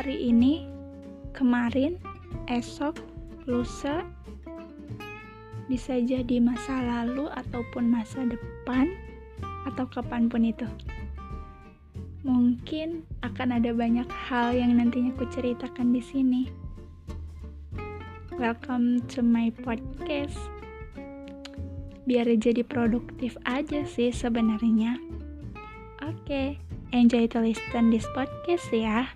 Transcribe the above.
hari ini, kemarin, esok, lusa, bisa jadi masa lalu ataupun masa depan, atau kapan pun itu. Mungkin akan ada banyak hal yang nantinya ku ceritakan di sini. Welcome to my podcast. Biar jadi produktif aja sih sebenarnya. Oke, okay, enjoy to listen this podcast ya.